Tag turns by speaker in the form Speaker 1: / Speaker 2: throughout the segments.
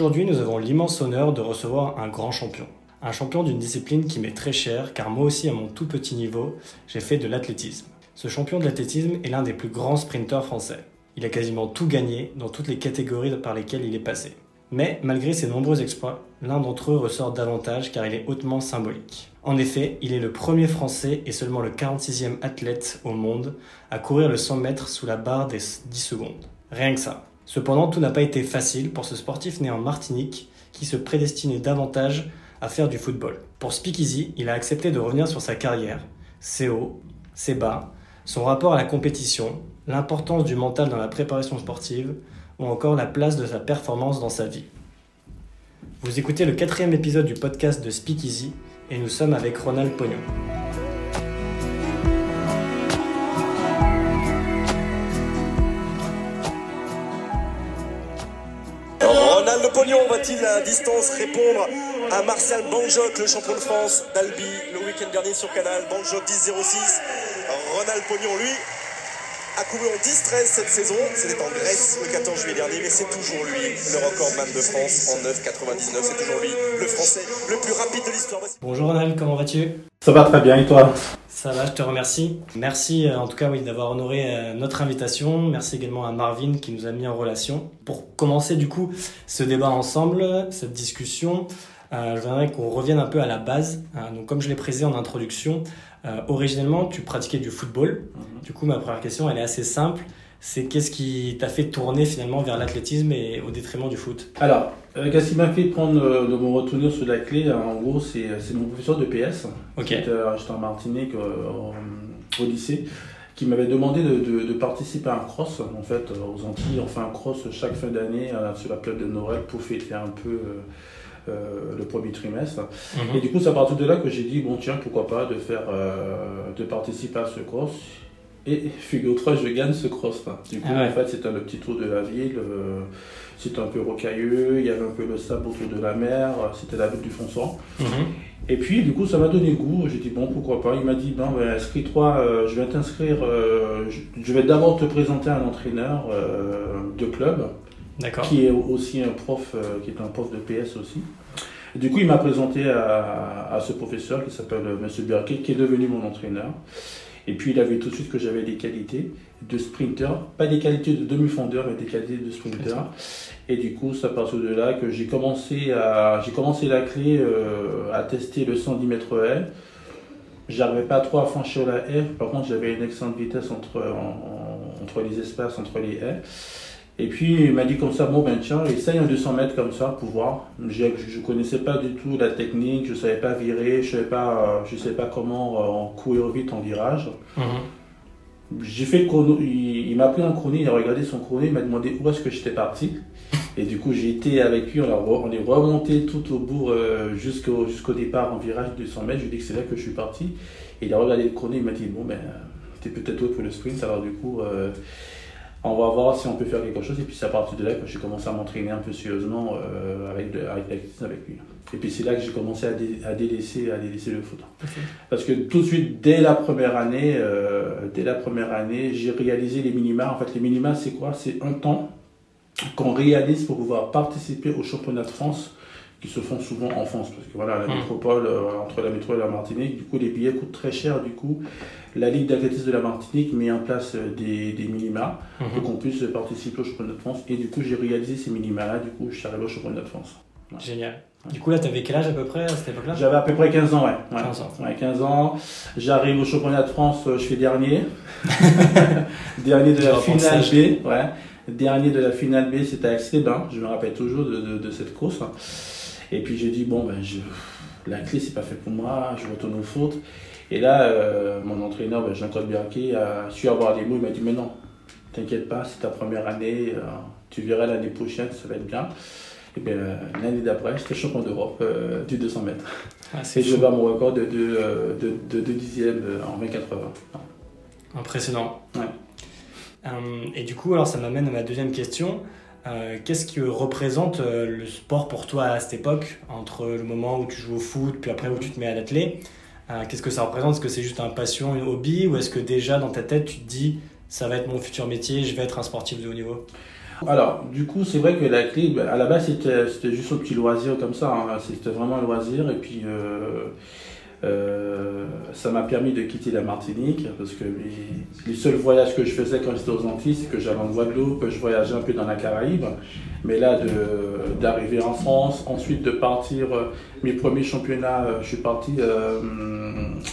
Speaker 1: Aujourd'hui, nous avons l'immense honneur de recevoir un grand champion. Un champion d'une discipline qui m'est très chère, car moi aussi, à mon tout petit niveau, j'ai fait de l'athlétisme. Ce champion de l'athlétisme est l'un des plus grands sprinteurs français. Il a quasiment tout gagné dans toutes les catégories par lesquelles il est passé. Mais malgré ses nombreux exploits, l'un d'entre eux ressort davantage car il est hautement symbolique. En effet, il est le premier Français et seulement le 46e athlète au monde à courir le 100 mètres sous la barre des 10 secondes. Rien que ça. Cependant, tout n'a pas été facile pour ce sportif né en Martinique qui se prédestinait davantage à faire du football. Pour Speakeasy, il a accepté de revenir sur sa carrière, ses hauts, ses bas, son rapport à la compétition, l'importance du mental dans la préparation sportive ou encore la place de sa performance dans sa vie. Vous écoutez le quatrième épisode du podcast de Speakeasy et nous sommes avec Ronald Pognon.
Speaker 2: Va-t-il à distance répondre à Martial Banjok, le champion de France d'Albi, le week-end dernier sur Canal? Banjok 10-06 Ronald Pognon, lui, a couru en 10-13 cette saison. C'était en Grèce le 14 juillet dernier, mais c'est toujours lui, le recordman de France en 9,99. C'est toujours lui, le Français le plus rapide de l'histoire.
Speaker 1: Bonjour Ronald, comment vas-tu?
Speaker 3: Ça va très bien et toi?
Speaker 1: Ça va, je te remercie. Merci euh, en tout cas oui, d'avoir honoré euh, notre invitation. Merci également à Marvin qui nous a mis en relation. Pour commencer du coup ce débat ensemble, cette discussion, euh, je voudrais qu'on revienne un peu à la base. donc comme je l'ai précisé en introduction, euh, originellement, tu pratiquais du football. Mhm. Du coup, ma première question, elle est assez simple. C'est qu'est-ce qui t'a fait tourner finalement vers l'athlétisme et au détriment du foot?
Speaker 3: Alors, euh, qu'est-ce qui m'a fait prendre euh, de me retourner sur la clé En gros, c'est mon professeur de PS.
Speaker 1: Ok.
Speaker 3: J'étais en Martinique au lycée qui m'avait demandé de, de, participer à un cross en fait aux Antilles. On fait un cross chaque fin d'année sur la plage de Noël pour fêter un peu euh, le premier trimestre. Mhm. Et du coup, c'est à partir de là que j'ai dit, bon, tiens, pourquoi pas de faire, euh, de participer à ce cross. Et figure-toi, je gagne ce cross. Du coup, ah en fait, c'était le petit tour de la ville. Euh, c'était un peu rocailleux, il y avait un peu le sable autour de la mer, c'était la route du Fonçon. Mhm. Et puis, du coup, ça m'a donné goût. J'ai dit, bon, pourquoi pas. Il m'a dit, ben, ben inscris-toi, je vais t'inscrire, je, vais d'abord te présenter un entraîneur de club qui est aussi un prof, euh, qui est un prof de PS aussi. du coup, il m'a présenté à, ce professeur qui s'appelle euh, M. Berquet, qui est devenu mon entraîneur. Et puis, il a vu tout de suite que j'avais des qualités de sprinter, pas des qualités de demi-fondeur, mais des qualités de sprinter. Et du coup, c'est à partir de là que j'ai commencé à, j'ai commencé la clé euh, à tester le 110 mètres haie. J'arrivais pas trop à franchir la haie, par contre, j'avais une excellente vitesse entre, entre les espaces, entre les haies. Et puis il m'a dit comme ça, bon ben tiens, essaye un 200 mètres comme ça pour voir. Je ne connaissais pas du tout la technique, je ne savais pas virer, je ne savais, pas, savais pas comment euh, courir vite en virage. Mhm. J'ai fait le chrono, il, m'a pris un chrono, il a regardé son chrono, il m'a demandé où est-ce que j'étais parti. Et du coup j'ai été avec lui, on, est remonté tout au bout euh, jusqu'au jusqu'au départ en virage de 200 mètres. Je lui ai dit que c'est là que je suis parti. Et il a regardé le chrono, il m'a dit bon ben, es peut-être autre pour le sprint, alors du coup... On va voir si on peut faire quelque chose. Et puis c'est à partir de là que j'ai commencé à m'entraîner un peu sérieusement euh, avec, avec, avec lui. Et puis c'est là que j'ai commencé à, à, délaisser, à délaisser le foot. Parce que tout de suite, dès la première année, euh, dès la première année, j'ai réalisé les minima. En fait, les minima, c'est quoi? C'est un temps qu'on réalise pour pouvoir participer au championnat de France qui se font souvent en France. Parce que voilà, la mmh. métropole, euh, entre la métropole et la Martinique, du coup, les billets coûtent très cher. Du coup, la Ligue d'athlétisme de la Martinique met en place euh, des, des minima mmh. pour qu'on puisse participer au championnat de France. Et du coup, j'ai réalisé ces minima-là. Du coup, je suis arrivé au championnat de France.
Speaker 1: Génial. Du coup, là, tu avais quel âge à peu près à cette époque-là?
Speaker 3: J'avais à peu près 15 ans, ouais. 15 ans. Ouais, 15 ans. J'arrive au championnat de France, euh, je fais dernier. dernier de la finale B. Ouais. Dernier de la finale B, c'était à Je me rappelle toujours de, de, de cette course. Et puis j'ai dit, bon, ben, je, la clé, c'est pas fait pour moi, je retourne au foot. Et là, euh, mon entraîneur, ben, Jean-Claude Bianchi, a su avoir des mots. Il m'a dit, mais non, t'inquiète pas, c'est ta première année, euh, tu verras l'année prochaine, ça va être bien. Et bien, l'année d'après, j'étais champion d'Europe euh, du 200 mètres. Ah, et je bats mon record de 2 de, de, de, dixièmes en 20 ans.
Speaker 1: Impressionnant. Ouais. et du coup, alors ça m'amène à ma deuxième question. Euh, qu'est-ce que représente euh, le sport pour toi à cette époque, entre le moment où tu joues au foot, puis après où tu te mets à l'athlé? Euh, Qu'est-ce que ça représente? Est-ce que c'est juste un passion, un hobby, ou est-ce que déjà dans ta tête tu te dis ça va être mon futur métier, je vais être un sportif de haut niveau?
Speaker 3: Alors, du coup, c'est vrai que la clé, à la base, c'était juste un petit loisir comme ça. Hein. C'était vraiment un loisir. Et puis, ça m'a permis de quitter la Martinique parce que les, seuls voyages que je faisais quand j'étais aux Antilles, c'est que j'allais en Guadeloupe, je voyageais un peu dans la Caraïbe. Mais là, d'arriver en France, ensuite de partir, euh, mes premiers championnats, euh, je suis parti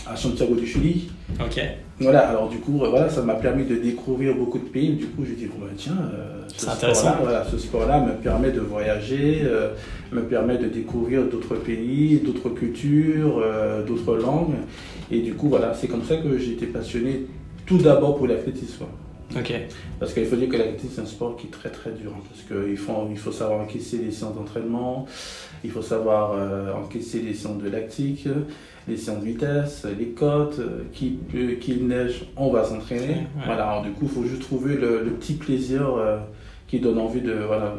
Speaker 3: à Santiago du Chili.
Speaker 1: Ok.
Speaker 3: Voilà, alors du coup, voilà, ça m'a permis de découvrir beaucoup de pays. Du coup, j'ai dit, bon, bah, tiens, ce sport-là voilà, ce sport me permet de voyager, me permet de découvrir d'autres pays, d'autres cultures, d'autres langues. Et du coup, voilà, c'est comme ça que j'ai été passionné tout d'abord pour l'athlétisme.
Speaker 1: Ok.
Speaker 3: Parce qu'il faut dire que l'athlétisme, c'est un sport qui est très très dur. Hein, parce qu'il faut, il faut savoir encaisser les séances d'entraînement, il faut savoir euh, encaisser les séances de lactique, les séances de vitesse, les côtes, euh, qui qu'il neige, on va s'entraîner. Voilà, alors du coup, il faut juste trouver le, petit plaisir euh, qui donne envie de, voilà,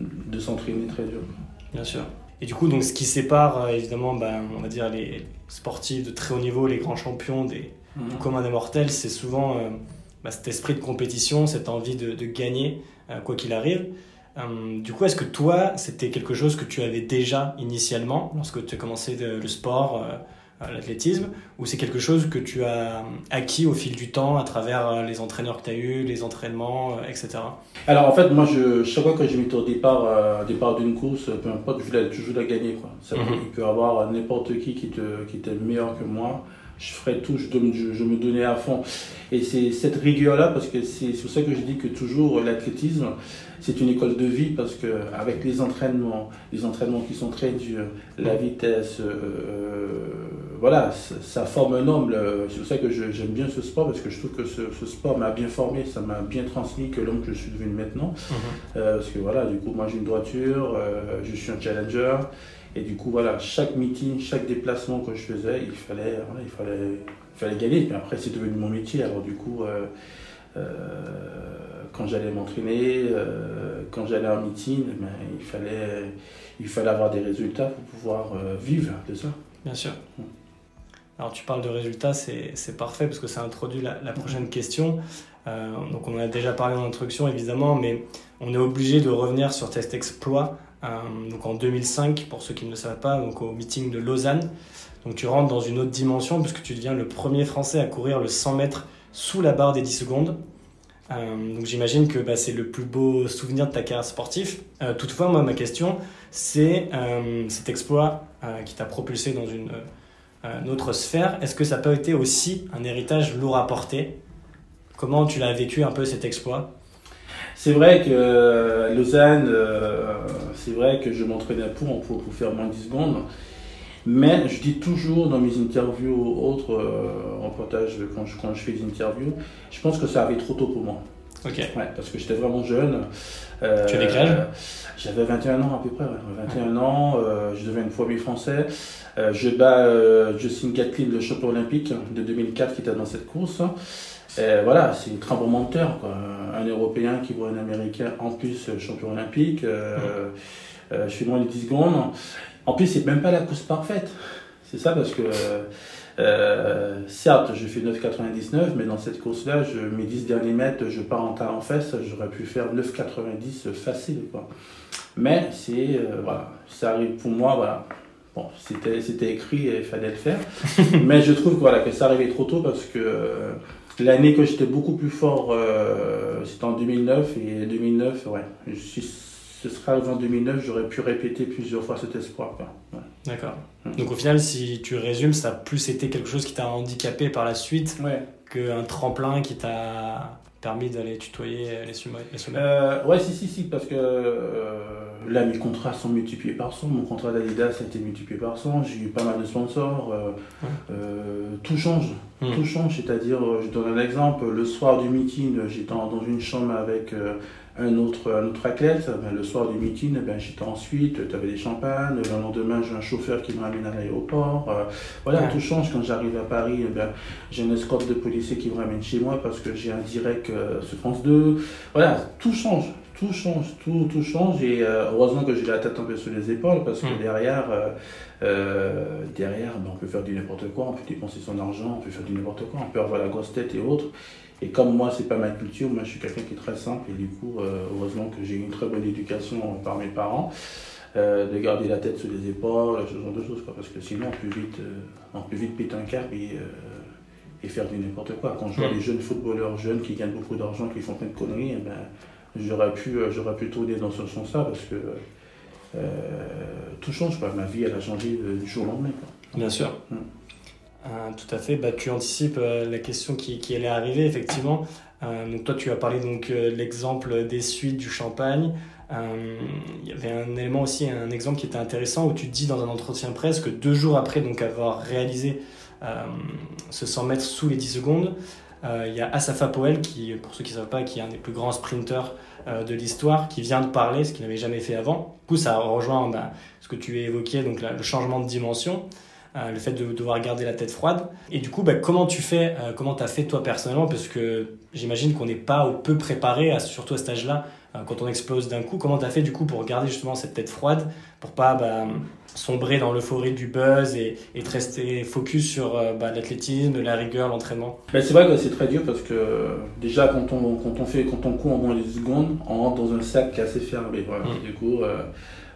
Speaker 3: de s'entraîner très dur.
Speaker 1: Bien sûr. Et du coup, donc, ce qui sépare évidemment, ben, on va dire, les sportifs de très haut niveau, les grands champions des, mhm. du commun des mortels, c'est souvent bah, cet esprit de compétition, cette envie de, gagner, euh, quoi qu'il arrive. Euh, du coup, est-ce que toi, c'était quelque chose que tu avais déjà initialement, lorsque tu as commencé le sport l'athlétisme, ou c'est quelque chose que tu as acquis au fil du temps à travers euh, les entraîneurs que tu as eus, les entraînements, euh, etc.
Speaker 3: Alors en fait, moi, je, chaque fois que je m'étais au départ, euh, départ d'une course, peu importe, je voulais toujours la gagner. Quoi. Ça, mhm. Il peut y avoir n'importe qui qui, te, qui était meilleur que moi je ferais tout, je, je, me donnais à fond. Et c'est cette rigueur-là, parce que c'est pour ça que je dis que toujours l'athlétisme, c'est une école de vie, parce que avec les entraînements, les entraînements qui sont très durs, la vitesse, voilà, ça forme un homme. C'est pour ça que j'aime bien ce sport, parce que je trouve que ce, sport m'a bien formé, ça m'a bien transmis que l'homme que je suis devenu maintenant. Mhm. Euh, parce que voilà, du coup, moi j'ai une droiture, euh, je suis un challenger. Et du coup, voilà, chaque meeting, chaque déplacement que je faisais, il fallait, il fallait, il fallait gagner. Puis après, c'est devenu mon métier. Alors du coup, euh, quand j'allais m'entraîner, quand j'allais en meeting, ben, il, fallait, il fallait avoir des résultats pour pouvoir vivre de ça.
Speaker 1: Bien sûr. Alors tu parles de résultats, c'est parfait parce que ça introduit la, prochaine question. Euh, donc on en a déjà parlé en introduction évidemment, mais on est obligé de revenir sur cet exploit. Euh, donc en 2005, pour ceux qui ne le savent pas, donc au meeting de Lausanne. Donc tu rentres dans une autre dimension puisque tu deviens le premier Français à courir le 100 mètres sous la barre des 10 secondes. Euh, donc j'imagine que bah, c'est le plus beau souvenir de ta carrière sportive. toutefois, moi, ma question, c'est cet exploit qui t'a propulsé dans une euh, notre sphère, est-ce que ça peut être aussi un héritage lourd à porter? Comment tu l'as vécu un peu cet exploit?
Speaker 3: C'est vrai que euh, Lausanne, euh, c'est vrai que je m'entraînais pour, pour, pour, faire moins de 10 secondes. Mais je dis toujours dans mes interviews ou autres reportages, quand je, quand je fais des interviews, je pense que ça arrivait trop tôt pour moi.
Speaker 1: Ok.
Speaker 3: Ouais, parce que j'étais vraiment jeune.
Speaker 1: tu avais quel âge?
Speaker 3: J'avais 21 ans à peu près. 21 ans, je deviens une fois français. Euh, je bats euh, Justin Gatlin, le champion olympique de 2004 qui était dans cette course. Et voilà, c'est un tremblement de terre. Un Européen qui voit un Américain en plus champion olympique. Euh, je suis loin de 10 secondes. En plus, c'est même pas la course parfaite. C'est ça parce que, certes, je fais 9,99, mais dans cette course-là, mes 10 derniers mètres, je pars en talent fesse. J'aurais pu faire 9,90 facile. Quoi. Mais c'est, voilà, ça arrive pour moi, voilà. Bon, c'était écrit et il fallait le faire. Mais je trouve que, voilà, que ça arrivait trop tôt parce que euh, l'année que j'étais beaucoup plus fort, euh, c'était en 2009. Et 2009, ouais, si ce serait en 2009, j'aurais pu répéter plusieurs fois cet espoir.
Speaker 1: D'accord. Mm. Donc au final, si tu résumes, ça a plus été quelque chose qui t'a handicapé par la suite
Speaker 3: ouais.
Speaker 1: qu'un tremplin qui t'a permis d'aller tutoyer les sommets
Speaker 3: euh, Ouais, si, si, si, parce que euh, là, mes contrats sont multipliés par 100. Mon contrat d'Adidas a été multiplié par 100. J'ai eu pas mal de sponsors. Euh, euh, tout change. Hmm. Tout change. C'est-à-dire, je donne un exemple. Le soir du meeting, j'étais dans une chambre avec un autre, un autre athlète. Ben, le soir du meeting, ben, j'étais ensuite, tu avais des champagnes. Le lendemain, j'ai un chauffeur qui me ramène à l'aéroport. Euh, voilà, tout change. Quand j'arrive à Paris, ben, j'ai une escorte de policiers qui me ramène chez moi parce que j'ai un direct euh, sur France 2. Voilà, tout change. tout change, tout, tout change et euh, heureusement que j'ai la tête un peu sur les épaules parce que
Speaker 1: Mm.
Speaker 3: derrière, derrière ben, on peut faire du n'importe quoi, on peut dépenser son argent, on peut faire du n'importe quoi, on peut avoir la grosse tête et autres. Et comme moi, c'est pas ma culture, moi je suis quelqu'un qui est très simple et du coup, euh, heureusement que j'ai eu une très bonne éducation par mes parents, euh, de garder la tête sur les épaules, ce genre de choses, quoi, parce que sinon on peut vite, euh, on peut vite péter un câble et, et faire du n'importe quoi. Quand je vois
Speaker 1: Mm.
Speaker 3: les jeunes footballeurs jeunes qui gagnent beaucoup d'argent, qui font plein de conneries, eh ben, j'aurais pu, j'aurais pu tourner dans ce sens-là parce que tout change. Quoi. Ma vie, elle a changé du jour au lendemain. Quoi.
Speaker 1: Bien sûr.
Speaker 3: Mm.
Speaker 1: Euh, tout à fait. Bah, tu anticipes euh, la question qui, qui allait arriver, effectivement. Euh, donc toi, tu as parlé donc de l'exemple des suites du champagne. Il y avait un élément aussi, un exemple qui était intéressant où tu dis dans un entretien presse que deux jours après donc avoir réalisé ce 100 mètres sous les 10 secondes, il y a Asafa Powell qui, pour ceux qui ne savent pas, qui est un des plus grands sprinteurs de l'histoire, qui vient de parler, ce qu'il n'avait jamais fait avant. Du coup, ça rejoint bah, ce que tu évoquais, donc le changement de dimension. Euh, le fait de devoir garder la tête froide. Et du coup, bah, comment tu fais, euh, comment tu as fait toi personnellement? Parce que j'imagine qu'on n'est pas ou peu préparé, à, surtout à cet âge-là, euh, quand on explose d'un coup. Comment tu as fait du coup pour garder justement cette tête froide, pour pas bah, sombrer dans l'euphorie du buzz et, et de rester focus sur bah, l'athlétisme, la rigueur, l'entraînement?
Speaker 3: C'est vrai que c'est très dur parce que déjà quand on, quand on fait quand on court en moins de 10 secondes, on rentre dans un sac qui est assez fermé. Voilà.
Speaker 1: Mm.
Speaker 3: Du coup, euh,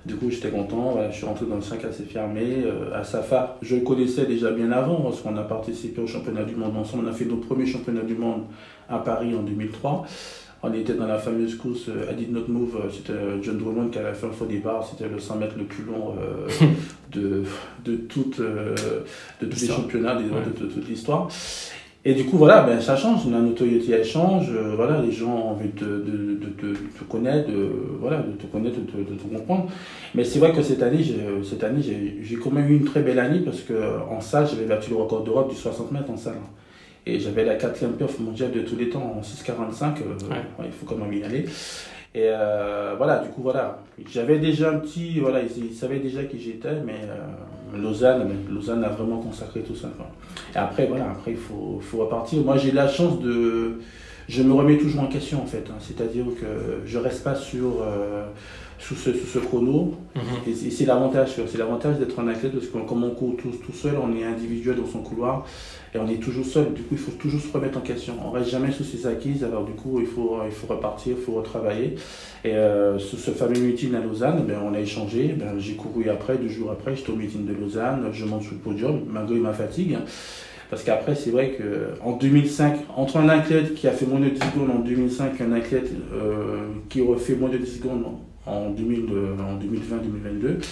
Speaker 3: du coup j'étais content, voilà, je suis rentré dans le sac assez fermé. Euh, à Safa, je le connaissais déjà bien avant parce qu'on a participé au championnat du monde ensemble. On a fait nos premiers championnats du monde à Paris en 2003. On était dans la fameuse course euh, I Did Not Move, euh, c'était euh, John Drummond qui avait fait un faux départ, c'était le 100 mètres le plus long euh, de, de, toute, euh, de tous les championnats, des-
Speaker 1: Ouais.
Speaker 3: de, de toute l'histoire. Et du coup, voilà, ben, ça change, la notoriété elle change, euh, voilà, les gens ont envie de, de, de, de te connaître, de, voilà, de te connaître, de, te- de te comprendre. Mais c'est vrai que cette année, j'ai, cette année, j'ai, j'ai quand même eu une très belle année parce que en salle, j'avais battu le record d'Europe du 60 mètres en salle. Et j'avais la quatrième perf mondiale de tous les temps en 6,45, euh,
Speaker 1: Ouais.
Speaker 3: ouais, il faut quand même y aller. Et euh, voilà, du coup, voilà. J'avais déjà un petit. Voilà, ils, ils savaient déjà qui j'étais, mais euh, Lausanne, Lausanne a vraiment consacré tout ça. Et après, voilà, après, il faut, faut repartir. Moi, j'ai la chance de. Je me remets toujours en question, en fait. hein. C'est-à-dire que je reste pas sur. euh, sous ce, sous ce chrono. Et c'est- l'avantage, c'est l'avantage d'être un athlète parce que comme on court tous tout seul, on est individuel dans son couloir et on est toujours seul. Du coup, il faut toujours se remettre en question. On reste jamais sous ses acquises. Alors du coup, il faut, il faut repartir, il faut retravailler. Et euh, sur ce fameux meeting à Lausanne, ben, on a échangé. Ben, j'ai couru après, deux jours après, j'étais au meeting de Lausanne. Je monte sur le podium malgré ma fatigue. Parce qu'après, c'est vrai qu'en 2005, entre un athlète qui a fait moins de 10 secondes en 2005 et un athlète euh, qui aurait fait moins de 10 secondes en, 2000, euh, en 2020-2022,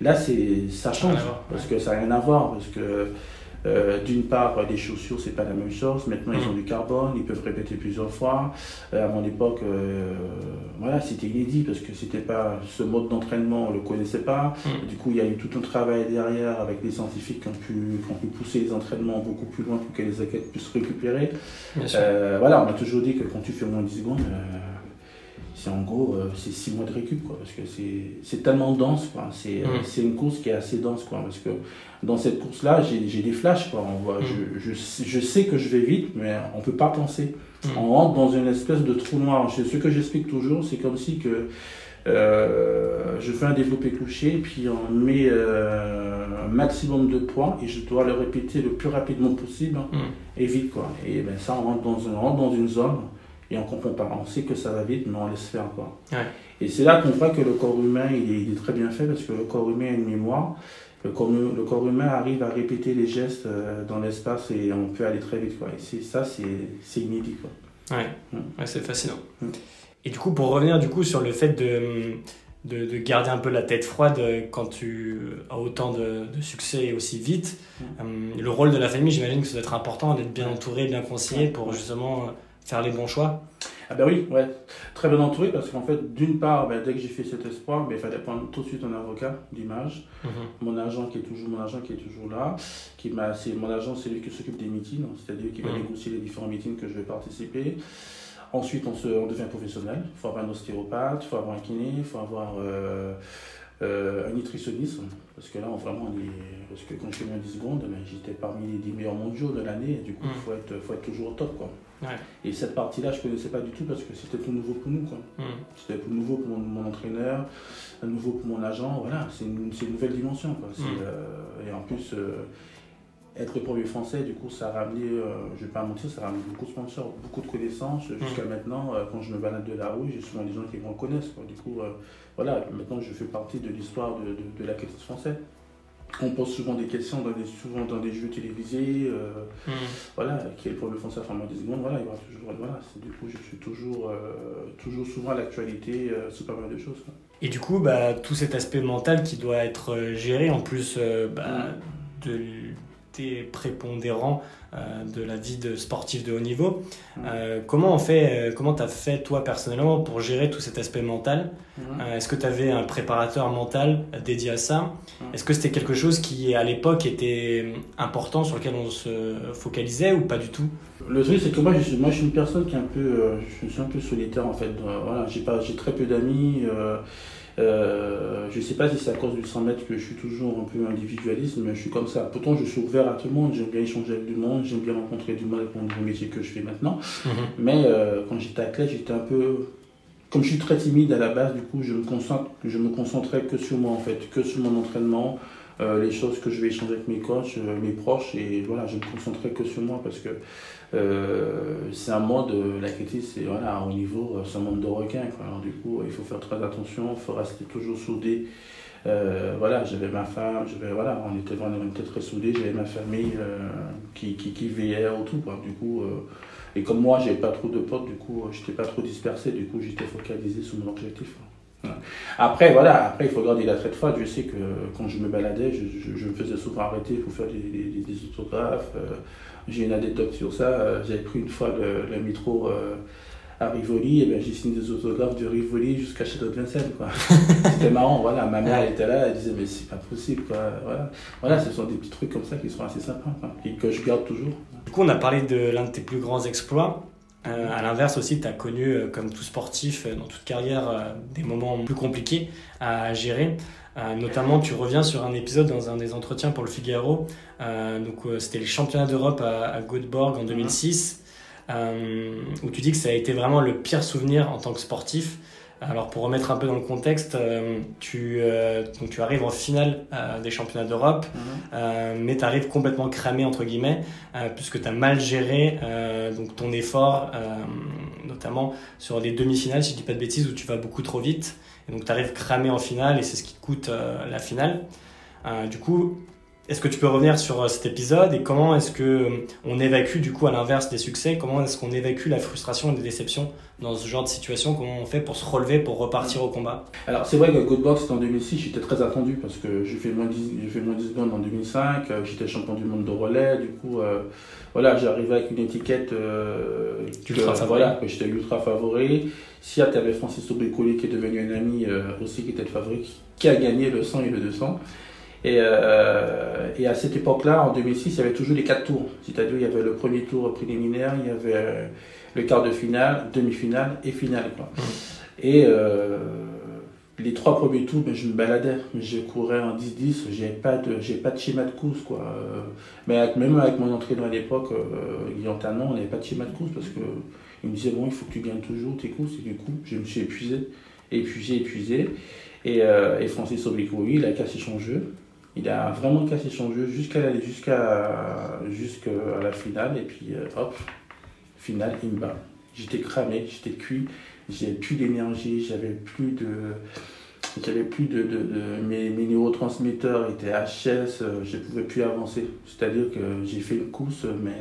Speaker 3: là, c'est, ça change. Parce que ça n'a rien à voir. Parce que euh, d'une part, les chaussures, c'est pas la même chose. Maintenant, ils
Speaker 1: Mm.
Speaker 3: ont du carbone, ils peuvent répéter plusieurs fois. Euh, à mon époque, euh, voilà, c'était inédit parce que c'était pas ce mode d'entraînement, on le connaissait pas.
Speaker 1: Mm.
Speaker 3: Du coup, il y a eu tout un travail derrière avec des scientifiques qui ont pu, qui ont pu pousser les entraînements beaucoup plus loin pour que les athlètes puissent récupérer. Voilà, on m'a toujours dit que quand tu fais moins de 10 secondes, c'est en gros, euh, c'est 6 mois de récup, quoi, parce que c'est- tellement dense, quoi. C'est euh,
Speaker 1: Mm.
Speaker 3: c'est une course qui est assez dense, quoi, parce que dans cette course-là, j'ai j'ai des flashs, quoi. On voit,
Speaker 1: Mm.
Speaker 3: je, je, sais- je sais que je vais vite, mais on peut pas penser.
Speaker 1: Mm.
Speaker 3: On rentre dans une espèce de trou noir. Je- Ce que j'explique toujours, c'est comme si que euh, je fais un développé couché, puis on met euh, un maximum de poids et je dois le répéter le plus rapidement possible et vite quoi. Et ben ça on rentre dans on rentre dans une zone et on comprend pas. On sait que ça va vite mais on laisse faire quoi.
Speaker 1: Ouais.
Speaker 3: Et c'est là qu'on voit que le corps humain il est, il est très bien fait parce que le corps humain a une mémoire. Le corps, hu- le corps humain arrive à répéter les gestes euh, dans l'espace et on peut aller très vite quoi. Et c'est- ça c'est c'est inédit quoi.
Speaker 1: Ouais,
Speaker 3: Mm.
Speaker 1: ouais c'est fascinant.
Speaker 3: Mm.
Speaker 1: Et du coup, pour revenir du coup sur le fait de, de, de garder un peu la tête froide euh, quand tu as autant de, de succès et aussi vite, euh, le rôle de la famille, j'imagine que ça doit être important d'être bien entouré, bien conseillé pour justement euh, faire les bons choix.
Speaker 3: Ah ben oui, ouais, très bien entouré parce qu'en fait, d'une part, ben, dès que j'ai fait cet espoir, ben, il fallait prendre tout de suite un avocat d'image. Mon agent qui est toujours mon agent qui est toujours là, qui m'a, c'est mon agent, c'est lui qui s'occupe des meetings, c'est-à-dire qui va
Speaker 1: Mhm.
Speaker 3: négocier les différents meetings que je vais participer. Ensuite, on, se, on devient professionnel. Il faut avoir un ostéopathe, il faut avoir un kiné, il faut avoir euh, euh, un nutritionniste. Parce que là, on, vraiment, on est, parce que quand je fais moins 10 secondes, ben, j'étais parmi les 10 meilleurs mondiaux de l'année. Et du coup, il
Speaker 1: Mhm.
Speaker 3: faut, être, faut être toujours au top. Quoi. Et cette partie-là, je ne connaissais pas du tout parce que c'était tout nouveau pour nous. Mm. C'était tout nouveau pour mon, entraîneur, nouveau pour mon agent. Voilà, c'est une, une, nouvelle dimension. Mm. Euh, et en plus, euh, être premier français, du coup, ça a ramené, euh, je ne vais pas mentir, ça a ramené beaucoup de sponsors, beaucoup de connaissances. Mm. Jusqu'à maintenant, quand je me balade de la rue, j'ai souvent des gens qui me reconnaissent. Du coup, voilà, maintenant, je fais partie de l'histoire de, de, de l'athlétisme français on pose souvent des questions dans des, souvent dans des jeux télévisés, euh, hmm. voilà, qui est le problème français à des secondes, voilà, il y aura toujours, voilà, du coup, je suis toujours, euh, toujours souvent à l'actualité euh, sur pas mal de choses.
Speaker 1: Et du coup, bah, tout cet aspect mental qui doit être géré, en plus bah, hmm. de prépondérant euh, de la vie de sportif de haut niveau. Mmh. Euh, comment on fait, euh, comment tu as fait toi personnellement pour gérer tout cet aspect mental? Mmh. Est-ce que tu avais un préparateur mental dédié à ça? Mmh. Est-ce que c'était quelque chose qui à l'époque était important sur lequel on se focalisait ou pas du tout?
Speaker 3: Le truc c'est que moi je, suis, moi je suis une personne qui est un peu, je suis un peu solitaire en fait. voilà, j'ai pas, j'ai très peu d'amis. Euh, je ne sais pas si c'est à cause du 100 mètres que je suis toujours un peu individualiste, mais je suis comme ça. Pourtant, je suis ouvert à tout le monde, j'aime bien échanger avec du monde, j'aime bien rencontrer du monde avec mon métier que je fais maintenant. Mhm. Mais euh, quand j'étais athlète, j'étais un peu. Comme je suis très timide à la base, du coup, je me, concentre, je me concentrais que sur moi, en fait, que sur mon entraînement, les choses que je vais échanger avec mes coachs, mes proches, et voilà, je me concentrais que sur moi parce que euh, c'est un monde, la critique, c'est voilà, au niveau, euh, c'est un monde de requins. Alors, du coup, il faut faire très attention, il faut rester toujours soudé. Euh, voilà, j'avais ma femme, j'avais, voilà, on était vraiment très soudés, j'avais ma famille qui, qui, qui, veillait autour. Quoi. Du coup, et comme moi, j'avais pas trop de potes, du coup, j'étais pas trop dispersé, du coup, j'étais focalisé sur mon objectif. Après, voilà, après, il faut garder la traite froide. Je sais que quand je me baladais, je, je, me faisais souvent arrêter pour faire des, des, des autographes. J'ai une anecdote sur ça. Euh, j'avais pris une fois le, métro euh, à Rivoli, et ben, j'ai signé des autographes de Rivoli jusqu'à Château de Vincennes. C'était marrant, voilà. Ma mère était là, elle disait, mais c'est pas possible. Quoi. Voilà. voilà, ce sont des petits trucs comme ça qui sont assez sympas, et que je garde toujours.
Speaker 1: Du coup, on a parlé de l'un de tes plus grands exploits. Euh, à l'inverse aussi, tu as connu, comme tout sportif, dans toute carrière, des moments plus compliqués à gérer. Euh, notamment, tu reviens sur un épisode dans un des entretiens pour le Figaro. Euh, donc, euh, c'était les championnats d'Europe à, à, Göteborg en 2006, où tu dis que ça a été vraiment le pire souvenir en tant que sportif. Alors pour remettre un peu dans le contexte, tu, donc tu arrives en finale des championnats d'Europe, mhm. mais tu arrives complètement cramé entre guillemets, puisque tu as mal géré donc ton effort, notamment sur les demi-finales, si je dis pas de bêtises, où tu vas beaucoup trop vite. Et donc tu arrives cramé en finale et c'est ce qui te coûte euh, la finale. Euh, du coup, est-ce que tu peux revenir sur euh, cet épisode et comment est-ce que on évacue du coup à l'inverse des succès Comment est-ce qu'on évacue la frustration et les déceptions dans ce genre de situation? Comment on fait pour se relever, pour repartir au combat?
Speaker 3: Alors c'est vrai que Goodbox c'était en 2006, j'étais très attendu parce que j'ai fait moins 10, j'ai fait moins 10 secondes en 2005, j'étais champion du monde de relais, du coup voilà j'arrivais avec une étiquette
Speaker 1: ultra
Speaker 3: que, voilà, que j'étais ultra favori. Si tu avais Francis Bricolé qui est devenu un ami euh, aussi, qui était le favori, qui a gagné le 100 et le 200. Et, euh, et à cette époque-là, en 2006, il y avait toujours les quatre tours. C'est-à-dire, il y avait le premier tour préliminaire, il y avait euh, le quart de finale, demi-finale et finale. Quoi. Mmh. Et les trois premiers tours, ben, je me baladais. Je courais en 10-10, j'ai pas, de, pas de schéma de course. Quoi. Mais même avec mon entraîneur à l'époque, Guillaume Tanon, on n'avait pas de schéma de course parce que il me disait, bon, il faut que tu gagnes toujours tes courses. Et du coup, je me suis épuisé, épuisé, épuisé. Et, euh, et Francis Oblico, il a cassé son jeu. Il a vraiment cassé son jeu jusqu'à jusqu'à jusqu'à la finale. Et puis, euh, hop, finale, il me bat. J'étais cramé, j'étais cuit, j'avais plus d'énergie, j'avais plus de. J'avais plus de, de, mes, mes, neurotransmetteurs étaient HS, euh, je ne pouvais plus avancer. C'est-à-dire que j'ai fait une course, mais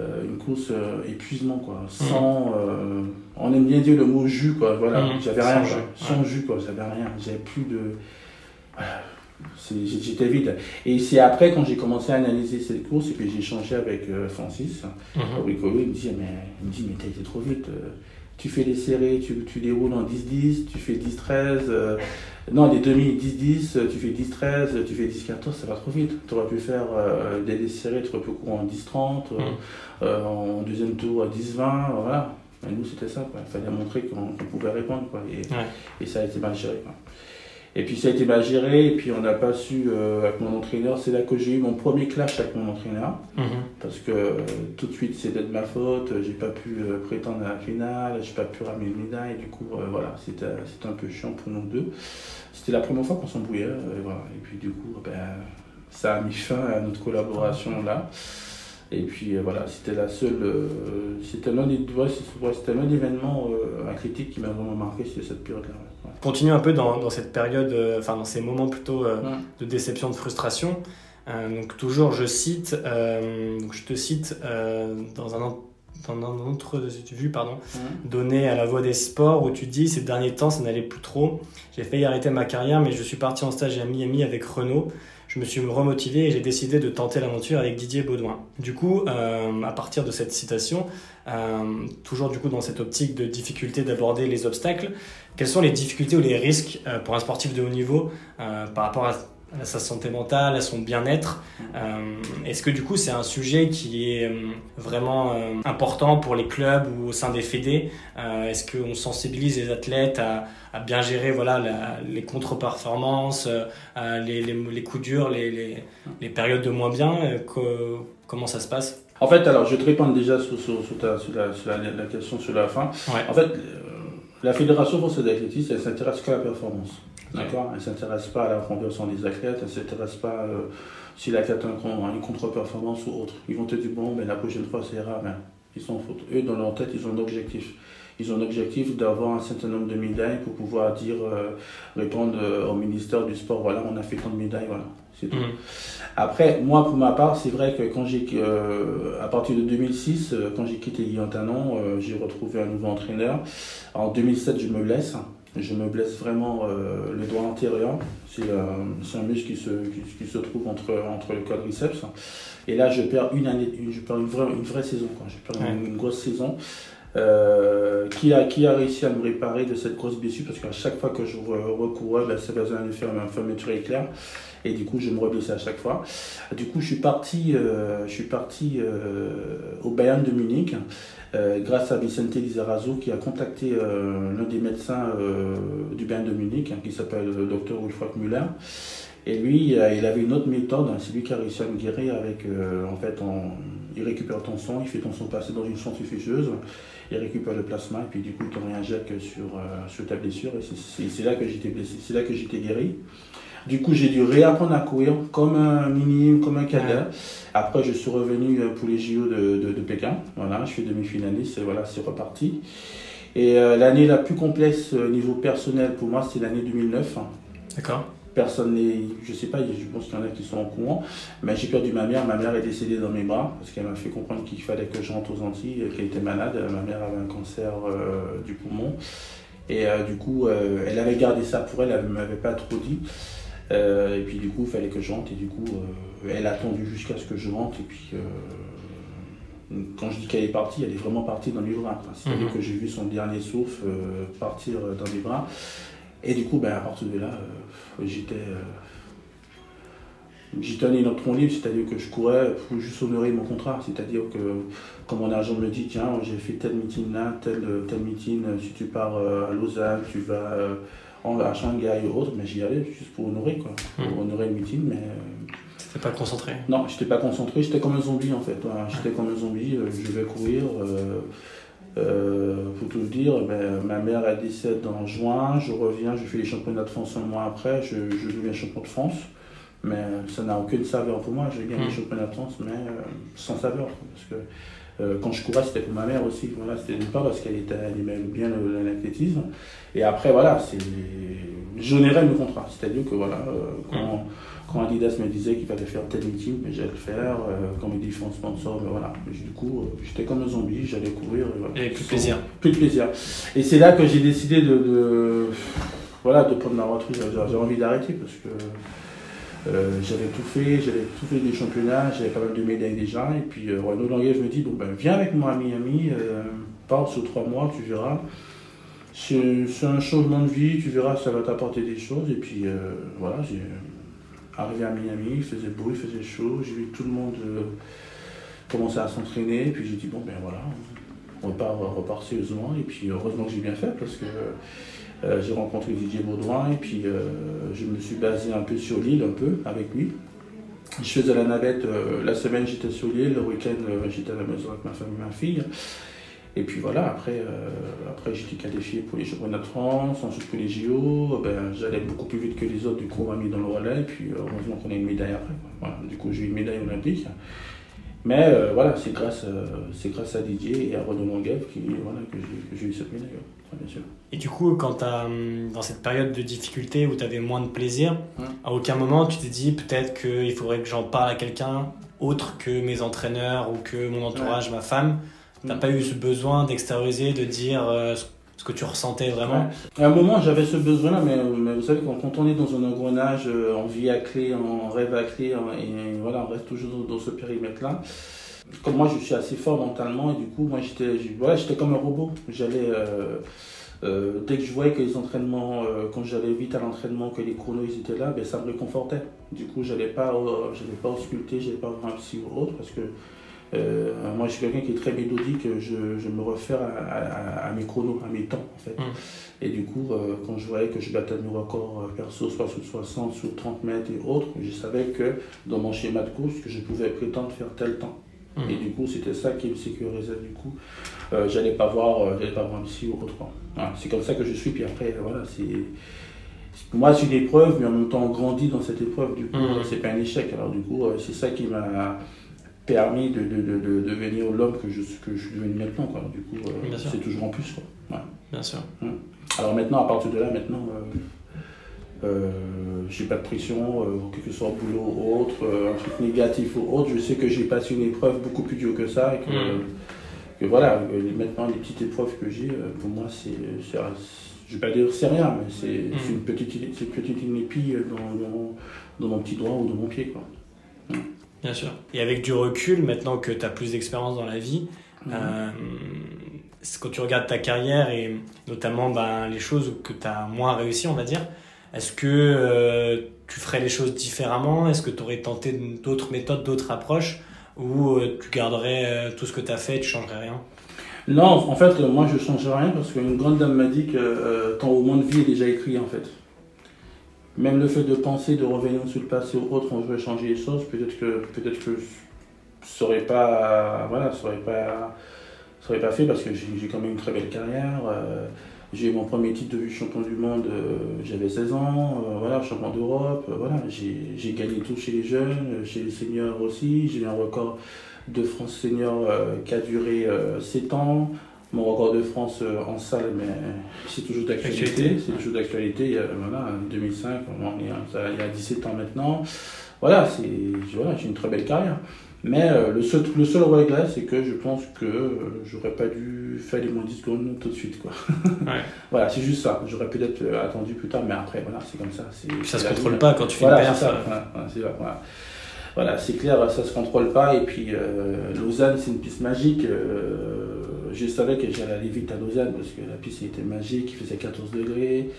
Speaker 3: euh, une course euh, épuisement quoi mhm. sans euh, on aime bien dire le mot jus quoi voilà mhm. j'avais rien sans jus quoi j'avais rien j'avais plus de j'étais vide et c'est après quand j'ai commencé à analyser cette course et puis j'ai échangé avec Francis mm il me dit mais il me dit mais t'as été trop vite tu fais les serrés, tu, tu déroules en 10-10, tu fais 10-13, non, des demi 10-10, tu fais 10-13, tu fais 10-14, ça va trop vite. Tu aurais pu faire euh, des serrés, tu aurais pu courir en 10-30, euh, mm. euh, en deuxième tour à 10-20, voilà. Et nous, c'était ça, Il fallait montrer qu'on pouvait répondre, quoi. Et, et, ça a été mal géré, quoi. Et puis ça a été mal géré, et puis on n'a pas su euh, avec mon entraîneur. C'est là que j'ai eu mon premier clash avec mon entraîneur.
Speaker 1: Mhm.
Speaker 3: Parce que euh, tout de suite c'était de ma faute, j'ai pas pu euh, prétendre à la finale, j'ai pas pu ramener une médaille, du coup voilà, c'était un peu chiant pour nous deux. C'était la première fois qu'on s'embrouillait, voilà. et puis du coup ben, ça a mis fin à notre collaboration là. Et puis euh, voilà, c'était la seule, euh, c'était l'un des, ouais, c'était l'un des événements euh, critiques qui m'a vraiment marqué, c'était cette période-là. ouais.
Speaker 1: Continue un peu dans, dans cette période, enfin dans ces moments plutôt de déception, de frustration. Donc toujours, je cite, donc je te cite dans un dans un autre vue pardon,
Speaker 3: Ouais.
Speaker 1: donné à la Voix des Sports où tu dis ces derniers temps ça n'allait plus trop. J'ai failli arrêter ma carrière mais je suis parti en stage à Miami avec Renault. Je me suis remotivé et j'ai décidé de tenter l'aventure avec Didier Baudouin. Du coup, euh, à partir de cette citation, euh, toujours du coup dans cette optique de difficulté d'aborder les obstacles, quelles sont les difficultés ou les risques euh, pour un sportif de haut niveau par rapport à, à sa santé mentale, à son bien-être euh, Est-ce que du coup c'est un sujet qui est euh, vraiment euh, important pour les clubs ou au sein des fédés? Est-ce qu'on sensibilise les athlètes à, à bien gérer voilà, la- les contre-performances, les, les, les coups durs, les, périodes de moins bien? Co- Comment ça se passe?
Speaker 3: En fait, alors je vais te répondre déjà sur, sur- sur ta- sur la, sur la- la question sur la fin.
Speaker 1: Ouais.
Speaker 3: En fait, euh, la Fédération française d'athlétisme, elle s'intéresse qu'à la performance. D'accord Elle ne s'intéresse pas à la conversion des athlètes, elle ne s'intéresse pas euh, si l'athlète a con- une contre-performance ou autre. Ils vont te dire, bon, ben, la prochaine fois, ça ira. Ben, ils s'en foutent. Eux, dans leur tête, ils ont un objectif. Ils ont un objectif d'avoir un certain nombre de médailles pour pouvoir dire, euh, répondre euh, au ministère du sport, voilà, on a fait tant de médailles, voilà. C'est tout.
Speaker 1: Mhm.
Speaker 3: Après, moi, pour ma part, c'est vrai que quand j'ai, euh, à partir de 2006, euh, quand j'ai quitté Guillaume Tanon, j'ai retrouvé un nouveau entraîneur. En 2007, je me blesse. Je me blesse vraiment euh, le doigt antérieur. C'est euh, un muscle qui se, qui, qui se trouve entre, entre le quadriceps. Et là, je perds une année, une- je perds une vraie, une vraie saison. Quoi. Je perds une, une grosse saison. Euh, qui, a, qui a réussi à me réparer de cette grosse blessure? Parce qu'à chaque fois que je re- recourais, ben, ça faisait un effet un fermeture éclair. Et du coup, je me reblessais à chaque fois. Du coup, je suis parti, euh, je suis parti euh, au Bayern de Munich euh, grâce à Vicente Lizarazo qui a contacté euh, l'un des médecins euh, du Bayern de Munich hein, qui s'appelle le docteur Wolfgang Müller. Et lui, il avait une autre méthode. hein, C'est lui qui a réussi à me guérir avec, en fait, il récupère ton sang, il fait ton sang passer dans une centrifugeuse, il récupère le plasma et puis du coup, il te réinjecte sur, sur ta blessure. Et c'est là que j'étais blessé, c'est là que j'étais guéri. Du coup, j'ai dû réapprendre à courir comme un minime, comme un cadet.
Speaker 1: Ouais.
Speaker 3: Après, je suis revenu euh, pour les JO de, de, de Pékin. Voilà, je suis demi-finaliste voilà, c'est reparti. Et euh, l'année la plus complexe euh, niveau personnel pour moi, c'est l'année 2009.
Speaker 1: D'accord
Speaker 3: Personne n'est, je sais pas, je pense qu'il y en a qui sont au courant, mais j'ai perdu ma mère. Ma mère est décédée dans mes bras parce qu'elle m'a fait comprendre qu'il fallait que je rentre aux Antilles, qu'elle était malade. Ma mère avait un cancer euh, du poumon. Et euh, du coup, euh, elle avait gardé ça pour elle, elle ne m'avait pas trop dit. Euh, et puis du coup, il fallait que je rentre. Et du coup, euh, elle a attendu jusqu'à ce que je rentre. Et puis, euh, quand je dis qu'elle est partie, elle est vraiment partie dans mes bras. C'est-à-dire
Speaker 1: Mhm.
Speaker 3: que j'ai vu son dernier souffle partir dans mes bras. Et du coup, ben, à partir de là, j'étais. J'étais un électron libre, c'est-à-dire que je courais pour juste honorer mon contrat. C'est-à-dire que, comme mon agent me dit, tiens, j'ai fait tel meeting là, tel, tel meeting, si tu pars à Lausanne, tu vas à Shanghai ou autre, mais j'y allais juste pour honorer, quoi. Pour
Speaker 1: Mhm.
Speaker 3: honorer le meeting, mais euh,
Speaker 1: T'étais pas concentré?
Speaker 3: Non, j'étais pas concentré, j'étais comme un zombie en fait. J'étais comme un zombie, euh, je vais courir. euh, euh, pour tout dire, ben, ma mère elle décède en juin, je reviens, je fais les championnats de France un mois après, je, je deviens champion de France. Mais ça n'a aucune saveur pour moi, j'ai gagné
Speaker 1: Mm.
Speaker 3: les championnats de France, mais euh, sans saveur. Parce que euh, quand je courais, c'était pour ma mère aussi. Voilà, c'était d'une part parce qu'elle aimait bien l'athlétisme. Et après, voilà, c'est j'honorais le contrat. C'est-à-dire que voilà, euh, quand, quand Adidas me disait qu'il fallait faire tel meeting, mais j'allais le faire. Euh, quand il me dit faut un sponsor, ben voilà. Mais du coup, euh, j'étais comme un zombie, j'allais courir. et voilà.
Speaker 1: Et plus de plaisir.
Speaker 3: Plus de plaisir. Et c'est là que j'ai décidé de, de- voilà, de prendre ma retraite. J'ai j'ai envie d'arrêter parce que euh, j'avais tout fait, j'avais tout fait des championnats, j'avais pas mal de médailles déjà. Et puis euh, Renaud Languet me dit bon, ben, viens avec moi à Miami, euh, pars sur trois mois, tu verras. C'est un changement de vie, tu verras, ça va t'apporter des choses. Et puis euh, voilà, j'ai arrivé à Miami, il faisait beau, il faisait chaud, j'ai vu tout le monde commencer à s'entraîner. Puis j'ai dit bon, ben voilà, on repart, on repart sérieusement. Et puis heureusement que j'ai bien fait parce que j'ai rencontré Didier Baudouin et puis je me suis basé un peu sur l'île, un peu, avec lui. Je faisais la navette, la semaine j'étais sur l'île, le week-end j'étais à la maison avec ma famille et ma fille. Et puis voilà, après, euh, après j'étais qualifié pour les championnats de France, ensuite pour les JO. Ben, J'allais beaucoup plus vite que les autres, du coup on m'a mis dans le relais, et puis heureusement qu'on a une médaille après. Du coup j'ai eu une médaille olympique. Mais euh, voilà, c'est grâce, euh, c'est grâce à Didier et à Renaud Longuev qui, voilà, que j'ai eu cette médaille, bien sûr.
Speaker 1: Et du coup, quand hum, dans cette période de difficulté où tu avais moins de plaisir, hum. à aucun moment tu t'es dit peut-être qu'il faudrait que j'en parle à quelqu'un autre que mes entraîneurs ou que mon entourage, ma femme T'as pas eu ce besoin d'extérioriser, de dire euh, ce que tu ressentais vraiment
Speaker 3: À un moment, j'avais ce besoin-là, mais, vous savez, quand, on est dans un engrenage, euh, on vit à clé, on rêve à clé, et voilà, on reste toujours dans ce périmètre-là. Comme moi, je suis assez fort mentalement, et du coup, moi, j'étais voilà, comme un robot. J'allais. Euh, dès que je voyais que les entraînements, quand j'allais vite à l'entraînement, que les chronos ils étaient là, ben, ça me réconfortait. Du coup, je n'allais pas, j'allais pas ausculter, je n'allais pas voir un psy ou autre, parce que euh, moi, je suis quelqu'un qui est très mélodique, je, je me réfère à, mes chronos, à mes temps, en fait. Mm. Et du coup, euh, quand je voyais que je battais mes records euh, perso, soit sous 60, sous 30 mètres et autres, je savais que dans mon schéma de course, que je pouvais prétendre faire tel temps. Mm. Et du coup, c'était ça qui me sécurisait. Du coup, euh, j'allais pas voir, j'allais pas voir ici ou autre. c'est comme ça que je suis. Puis après, voilà, c'est moi, c'est une épreuve, mais en même temps, on grandit dans cette épreuve. Du coup, mm. c'est pas un échec. Alors, du coup, c'est ça qui m'a permis de, de, de, de devenir l'homme que je, que je suis devenu maintenant. Quoi. Du coup, euh, c'est toujours en plus. Quoi.
Speaker 1: Bien sûr.
Speaker 3: Hum. Alors maintenant, à partir de là, maintenant, euh, euh, j'ai pas de pression, euh, quel que soit boulot ou autre, un truc négatif ou autre. Je sais que j'ai passé une épreuve beaucoup plus dure que ça. Et que, que voilà, maintenant, les petites épreuves que j'ai, pour moi, c'est. Je vais pas dire c'est rien, mais c'est hum. une petite, une petite épille dans, dans, dans, mon petit doigt ou dans mon pied. Quoi.
Speaker 1: Bien sûr. Et avec du recul, maintenant que tu as plus d'expérience dans la vie, mhm. euh, quand tu regardes ta carrière et notamment ben, les choses que tu as moins réussi, on va dire, est-ce que euh, tu ferais les choses différemment? Est-ce que tu aurais tenté d'autres méthodes, d'autres approches? Ou euh, tu garderais tout ce que tu as fait et tu changerais rien?
Speaker 3: Non, en fait, moi je ne changerais rien parce qu'une grande dame m'a dit que ton roman de vie est déjà écrit en fait. Même le fait de penser, de revenir sur le passé ou autre, on veut changer les choses, peut-être que, peut-être que ça n'aurait pas, voilà, pas, pas fait parce que j'ai quand même une très belle carrière. Euh, j'ai eu mon premier titre de champion du monde, euh, j'avais 16 ans, euh, voilà, champion d'Europe, voilà, j'ai gagné tout chez les jeunes, chez les seniors aussi, j'ai eu un record de France senior qui a duré 7 ans mon record de France euh, en salle, mais c'est toujours d'actualité. C'est toujours d'actualité. Voilà, en 2005, on il y a 17 ans maintenant. Voilà, c'est, voilà, j'ai une très belle carrière. Mais euh, le, seul, le seul regret, c'est que je pense que euh, j'aurais pas dû faire les moins 10 secondes tout de suite. Quoi. voilà, c'est juste ça. J'aurais peut-être attendu plus tard, mais après, voilà, c'est comme ça.
Speaker 1: ça se contrôle pas quand tu fais voilà,
Speaker 3: une perf. Voilà, voilà, c'est clair, ça se contrôle pas. Et puis, Lausanne, c'est une piste magique je savais que j'allais aller vite à Lausanne parce que la piste était magique, il faisait 14 degrés.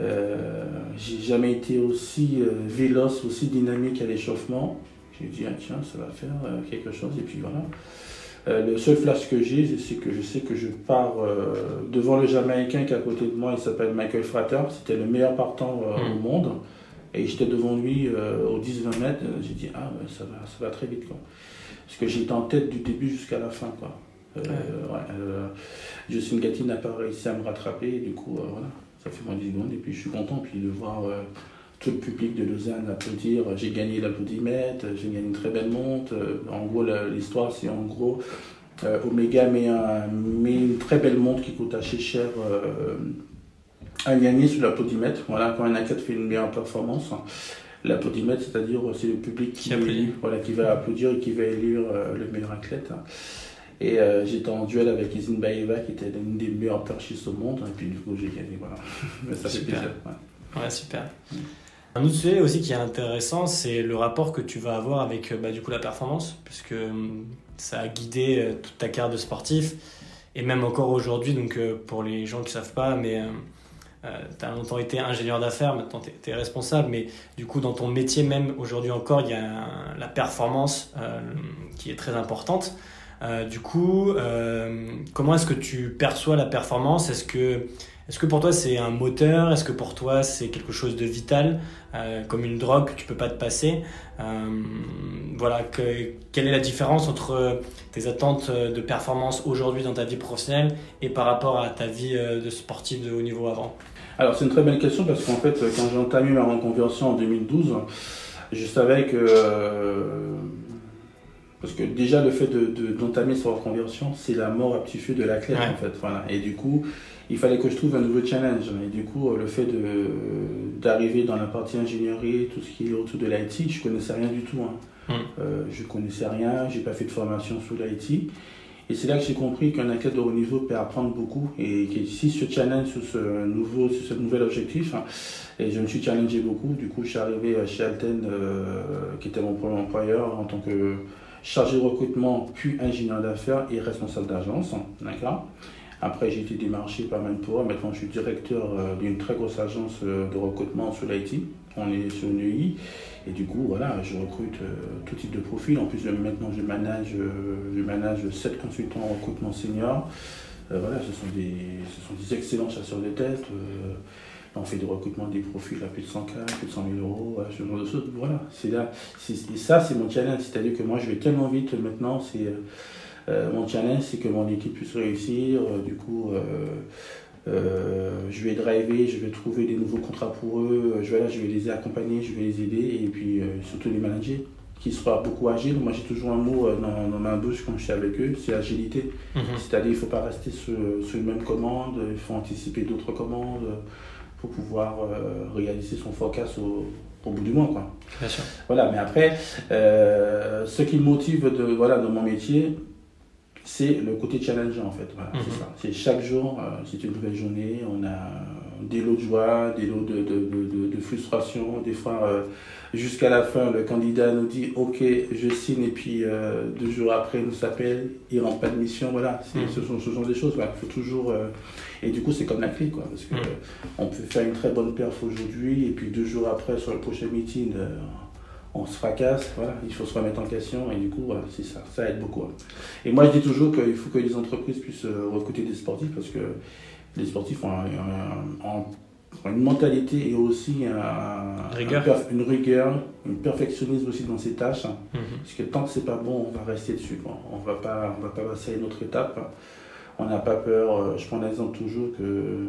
Speaker 3: Euh, j'ai jamais été aussi euh, véloce, aussi dynamique à l'échauffement. J'ai dit, ah, tiens, ça va faire euh, quelque chose. Et puis voilà. Euh, le seul flash que j'ai, c'est que je sais que je pars devant le Jamaïcain qui est à côté de moi, il s'appelle Michael Frater. C'était le meilleur partant au mm. monde. Et j'étais devant lui aux 10-20 mètres. J'ai dit, ah, ça, va, ça va très vite. Quoi. Parce que j'étais en tête du début jusqu'à la fin. Quoi. Euh, ouais, euh, Justine Gatti n'a pas réussi à me rattraper, du coup, euh, voilà, ça fait moins 10 secondes, et puis je suis content puis de voir tout le public de Lausanne applaudir. J'ai gagné l'applaudimètre, j'ai gagné une très belle monte. En gros, l'histoire, c'est en gros, Omega met, un, met, une très belle montre qui coûte assez cher à gagner sur l'applaudimètre. Voilà, quand un athlète fait une meilleure performance, l'applaudimètre, c'est-à-dire c'est le public qui, voilà, qui va applaudir et qui va élire le meilleur athlète. Et euh, j'étais en duel avec Izine Baeva, qui était l'une des meilleures perchistes au monde. Et puis du coup, j'ai gagné. Voilà. ça
Speaker 1: super. fait plaisir. Ouais, super. Un autre sujet aussi qui est intéressant, c'est le rapport que tu vas avoir avec bah, du coup, la performance, puisque hum, ça a guidé euh, toute ta carrière de sportif, et même encore aujourd'hui, donc euh, pour les gens qui ne savent pas, mais tu as longtemps été ingénieur d'affaires, maintenant tu es, responsable, mais du coup dans ton métier même aujourd'hui encore, il y a la performance qui est très importante. Euh, du coup, euh, comment est-ce que tu perçois la performance? Est-ce que Est-ce que pour toi c'est un moteur? Est-ce que pour toi c'est quelque chose de vital, comme une drogue que tu peux pas te passer? Voilà, que, quelle est la différence entre tes attentes de performance aujourd'hui dans ta vie professionnelle et par rapport à ta vie de sportif de haut niveau avant?
Speaker 3: Alors c'est une très bonne question parce qu'en fait quand j'ai entamé ma reconversion en 2012, je savais que parce que déjà, le fait d'entamer de, sa reconversion, c'est la mort à petit feu de la clé, en fait. Voilà. Et du coup, il fallait que je trouve un nouveau challenge. Et du coup, le fait d'arriver dans la partie ingénierie, tout ce qui est autour de l'IT, je connaissais rien du tout. Hein. Hum. Euh, je connaissais rien, j'ai pas fait de formation sur l'IT. Et c'est là que j'ai compris qu'un athlète de haut niveau peut apprendre beaucoup et que si ce challenge sur ce nouveau, sur ce nouvel objectif, hein, et je me suis challengé beaucoup. Du coup, je suis arrivé chez Alten, euh, qui était mon premier employeur en tant que chargé de recrutement, puis ingénieur d'affaires et responsable d'agence. D'accord Après, j'ai été démarché par Manpower. Maintenant, je suis directeur euh, d'une très grosse agence euh, de recrutement sur l'IT. On est sur une UI. Et du coup, voilà, je recrute euh, tout type de profil. En plus, maintenant, je manage, je manage 7 consultants en recrutement senior. voilà, ce sont, des, ce sont des excellents chasseurs de tête. On fait des recrutements des profils à plus de 100K, plus de 100 000 euros, ce genre de choses. Voilà, c'est là. Et ça, c'est mon challenge. C'est-à-dire que moi, je vais tellement vite maintenant. C'est euh, mon challenge, c'est que mon équipe puisse réussir. Euh, du coup, euh, je vais driver, je vais trouver des nouveaux contrats pour eux. Je vais, je vais les accompagner, je vais les aider et puis surtout les manager qui sera beaucoup agile. Moi, j'ai toujours un mot dans, dans, ma bouche quand je suis avec eux, c'est agilité. Mhm. C'est-à-dire, il ne faut pas rester sur, sur, une même commande, il faut anticiper d'autres commandes pour pouvoir euh, réaliser son forecast au, au, bout du mois. Quoi.
Speaker 1: Bien sûr.
Speaker 3: Voilà, mais après, euh, ce qui me motive de, voilà, dans mon métier, c'est le côté challengeant en fait. Voilà, c'est mhm. ça. C'est chaque jour, euh, c'est une nouvelle journée, on a des lots de joie, des lots de, de, de, de frustration, des fois jusqu'à la fin, le candidat nous dit ok, je signe et puis deux jours après il nous s'appelle, il rentre pas de mission, voilà, mhm. ce, sont, ce genre de choses. Il faut toujours et du coup, c'est comme la clé, quoi. Parce qu'on mm. on peut faire une très bonne perf aujourd'hui, et puis deux jours après, sur le prochain meeting, euh, on se fracasse. Voilà, il faut se remettre en question, et du coup, c'est ça. Ça aide beaucoup. Hein. Et moi, je dis toujours qu'il faut que les entreprises puissent euh, recruter des sportifs, parce que les sportifs ont, une mentalité et aussi une rigueur, une perfectionnisme aussi dans ses tâches. Mm-hmm. Parce que tant que c'est pas bon, on va rester dessus. On on va pas passer à une autre étape on n'a pas peur. Euh, je prends l'exemple toujours que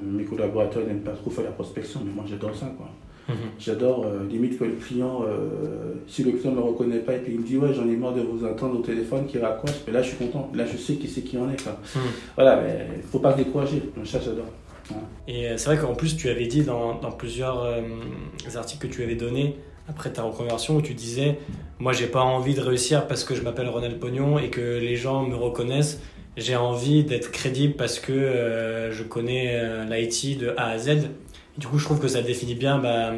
Speaker 3: mes collaborateurs n'aiment pas trop faire la prospection, mais moi j'adore ça. Quoi. Mhm. J'adore, euh, limite que le client, euh, si le client ne me reconnaît pas et puis il me dit ouais j'en ai marre de vous entendre au téléphone qui raccroche, mais là je suis content, là je sais qui c'est qui en est. Quoi. Mhm. Voilà, mais il ne faut pas se décourager, ça j'adore.
Speaker 1: Et c'est vrai qu'en plus tu avais dit dans, dans plusieurs articles que tu avais donnés après ta reconversion où tu disais moi j'ai pas envie de réussir parce que je m'appelle Ronald Pognon et que les gens me reconnaissent j'ai envie d'être crédible parce que euh, je connais euh, l'IT de A à Z. du coup, je trouve que ça définit bien bah,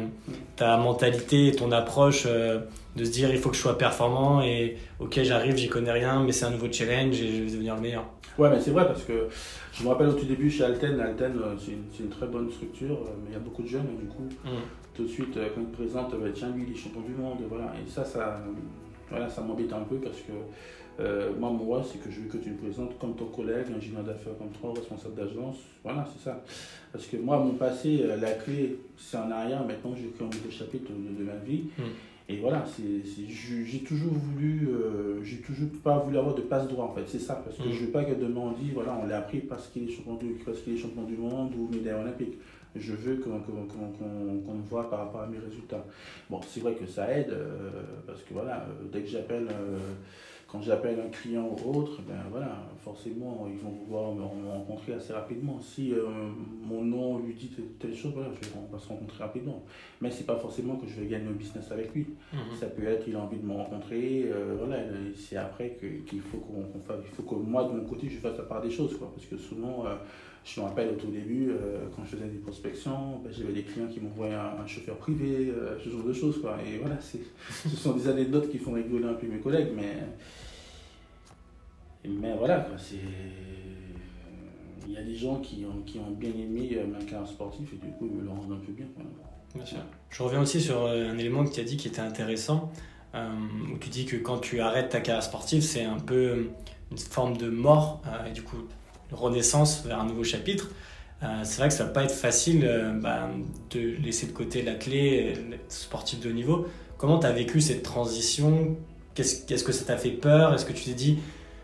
Speaker 1: ta mentalité et ton approche euh, de se dire il faut que je sois performant et ok, j'arrive, j'y connais rien, mais c'est un nouveau challenge et je vais devenir le meilleur.
Speaker 3: Ouais, mais c'est vrai parce que je me rappelle au tout début chez Alten, Alten c'est une, une, très bonne structure, mais il y a beaucoup de jeunes et du coup, mm. tout de suite, quand ils te présentent, bah, tiens, lui, il est champion du monde, voilà. Et ça, ça, voilà, ça m'embête un peu parce que euh, moi, mon rôle, c'est que je veux que tu me présentes comme ton collègue, ingénieur d'affaires comme toi, responsable d'agence. Voilà, c'est ça. Parce que moi, mon passé, euh, la clé, c'est en arrière. Maintenant, j'ai écrit un nouveau chapitre de, ma vie. Hmm. Et voilà, j'ai toujours voulu, euh, j'ai toujours pas voulu avoir de passe droit en fait, c'est ça, parce que hmm. je veux pas que demain on dit, voilà, on l'a appris parce qu'il est champion du, parce qu'il est champion du monde ou médaille olympique. Je veux qu'on me voit par rapport à mes résultats. Bon, c'est vrai que ça aide, parce que voilà, dès que j'appelle quand j'appelle un client ou autre, ben voilà, forcément, ils vont pouvoir me rencontrer assez rapidement. Si euh, mon nom lui dit telle chose, voilà, on va se rencontrer rapidement. Mais c'est pas forcément que je vais gagner un business avec lui. Mhm. Ça peut être qu'il a envie de me rencontrer, euh, voilà, c'est après qu'il faut qu'on fasse, il faut que moi de mon côté je fasse la part des choses, quoi, parce que souvent. Euh, je me rappelle au tout début, quand je faisais des prospections, ben, j'avais des clients qui m'envoyaient un, un, chauffeur privé, ce genre de choses. Quoi. Et voilà, ce sont des anecdotes qui font rigoler un peu mes collègues, mais mais voilà, c'est. Il y a des gens qui ont, qui ont bien aimé euh, ma carrière sportive et du coup, ils me le rendent un peu bien.
Speaker 1: Je reviens aussi sur euh, un élément que tu as dit qui était intéressant, euh, où tu dis que quand tu arrêtes ta carrière sportive, c'est un peu une forme de mort et du coup, renaissance vers un nouveau chapitre. c'est vrai que ça va pas être facile bah, de laisser de côté l'athlète sportif de haut niveau. Comment tu as vécu cette transition? Qu'est-ce que ça t'a fait peur? Est-ce que tu t'es dit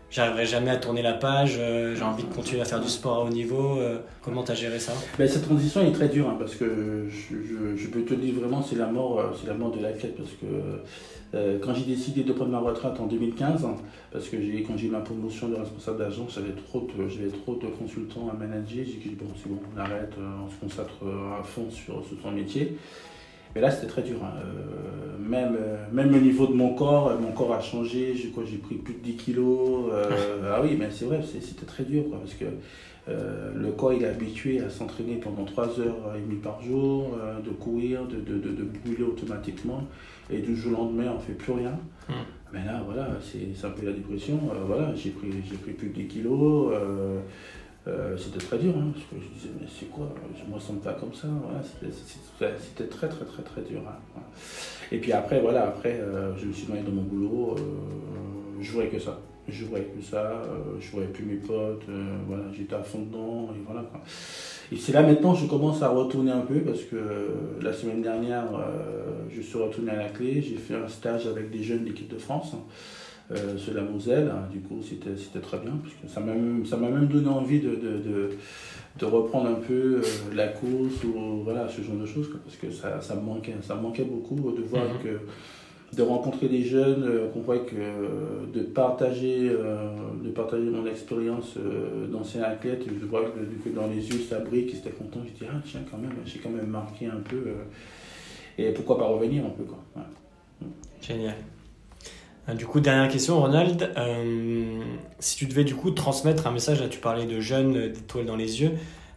Speaker 1: j'arriverai jamais à tourner la page, euh, j'ai envie de continuer à faire du sport à haut niveau. Euh, comment tu as géré ça?
Speaker 3: Ben, Cette transition est très dure hein, parce que je, peux te dire vraiment c'est la mort, euh, c'est la mort de la quête parce que quand j'ai décidé de prendre ma retraite en 2015, parce que quand j'ai eu ma promotion de responsable d'agence, j'avais trop, de, j'avais trop de consultants à manager, j'ai dit bon c'est bon, on arrête, on se consacre à fond sur, sur son métier. Mais là, c'était très dur. Hein. Euh, même, euh, même au niveau de mon corps, mon corps a changé. J'ai, quoi, j'ai pris plus de 10 kilos. Euh, ah oui, mais c'est vrai, c'était très dur. parce que le corps, il est habitué à s'entraîner pendant 3 heures et demie par jour, de courir, de, de, de, brûler automatiquement. Et du jour au lendemain, on ne fait plus rien. Hum. Mais là, voilà, c'est, un peu la dépression. voilà, j'ai pris, j'ai pris plus de 10 kilos. Euh, c'était très dur, hein, parce que je disais, mais c'est quoi Je me sens pas comme ça. C'était très, très, très, très dur. Hein, et puis après, voilà, après, euh, je me suis noyé dans mon boulot. Euh, je jouais que ça. Je jouais que ça. je jouais plus mes potes. voilà, j'étais à fond dedans. Et voilà. Et c'est là maintenant je commence à retourner un peu parce que la semaine dernière, je suis retourné à la clé. J'ai fait un stage avec des jeunes d'équipe de France. Euh, sur la Moselle. Hein, du coup, c'était très bien, parce que ça m'a même, donné envie de, de, de, reprendre un peu euh, la course ou voilà, ce genre de choses, parce que ça, ça, me manquait, ça me manquait beaucoup de voir mhm. que de rencontrer des jeunes, euh, qu'on voit que de partager, de partager mon expérience d'ancien athlète, je vois que, dans les yeux ça brille, qu'ils étaient contents, je dis ah tiens quand même, j'ai quand même marqué un peu, et pourquoi pas revenir un peu quoi.
Speaker 1: Génial. Euh, du coup, dernière question, Ronald. Euh, si tu devais du coup transmettre un message, là tu parlais de jeunes, d'étoiles dans les yeux,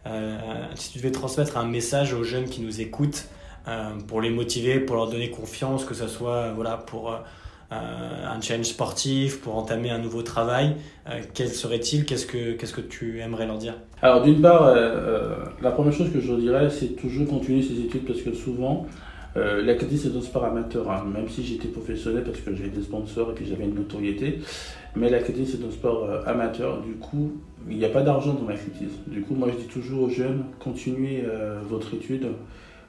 Speaker 1: euh, si tu devais transmettre un message aux jeunes qui nous écoutent pour les motiver, pour leur donner confiance, que ce soit voilà, pour un challenge sportif, pour entamer un nouveau travail, quel serait-il? Qu'est-ce que que tu aimerais leur dire?
Speaker 3: Alors d'une part, la première chose que je dirais, c'est toujours continuer ses études parce que souvent, euh, L'athlétisme c'est un sport amateur, hein. même si j'étais professionnel parce que j'avais des sponsors et puis j'avais une notoriété. Mais l'athlétisme c'est un sport euh, amateur, du coup, il n'y a pas d'argent dans l'athlétisme. Du coup, moi je dis toujours aux jeunes, continuez euh, votre étude,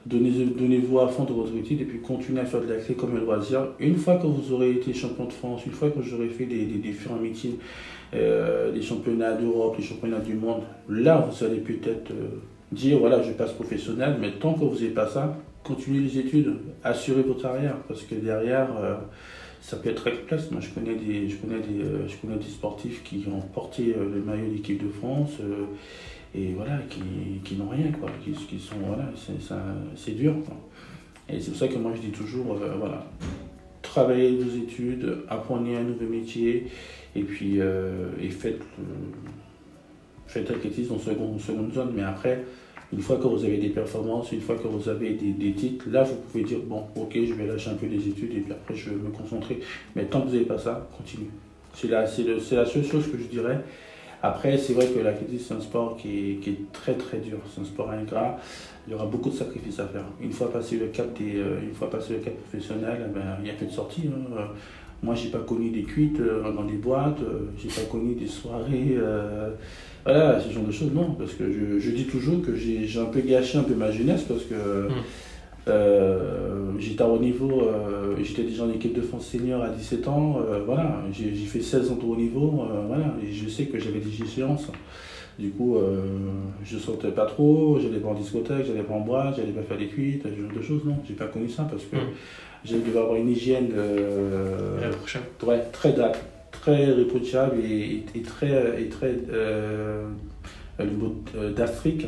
Speaker 3: donnez-vous à fond de votre étude et puis continuez à faire de la clé comme un loisir. Une fois que vous aurez été champion de France, une fois que j'aurai fait des, des différents meetings, des championnats d'Europe, les championnats du monde, là vous allez peut-être dire voilà, je passe professionnel, mais tant que vous n'avez pas ça, continuez les études, assurez votre arrière, parce que derrière, euh, ça peut être très complexe. Moi, je connais des, euh, sportifs qui ont porté euh, le maillot d'équipe de France et voilà, qui, qui n'ont rien, quoi, qui, qui sont, voilà, c'est dur. Et c'est pour ça que moi, je dis toujours, voilà, travaillez vos études, apprenez un nouveau métier, et puis et faites, faites l'athlétisme en seconde, en seconde zone, mais après, une fois que vous avez des performances, une fois que vous avez des, titres, là, vous pouvez dire, bon, ok, je vais lâcher un peu les études et puis après, je vais me concentrer. Mais tant que vous n'avez pas ça, continuez. C'est la, la seule chose que je dirais. Après, c'est vrai que l'athlétisme, c'est un sport qui est, très très dur. C'est un sport ingrat. Il y aura beaucoup de sacrifices à faire. Une fois passé le cap, des, euh, une fois passé le cap professionnel, eh ben, il y a fait de sortie. Hein. Moi, j'ai pas connu des cuites euh, dans des boîtes, euh, j'ai pas connu des soirées. Voilà, ce genre de choses, non. Parce que je, dis toujours que j'ai un peu gâché un peu ma jeunesse parce que hmm. euh, j'étais au niveau, euh, j'étais déjà en équipe de France senior à 17 ans. Euh, voilà, j'ai fait 16 ans de haut niveau. voilà, et je sais que j'avais des échéances. Du coup, je sortais pas trop, j'allais pas en discothèque, j'allais pas en boîte, j'allais pas faire des cuites, ce genre de choses, non. J'ai pas connu ça parce que hmm. j'avais avoir une hygiène très date très réprochable et, très, et très euh, euh d'Afrique.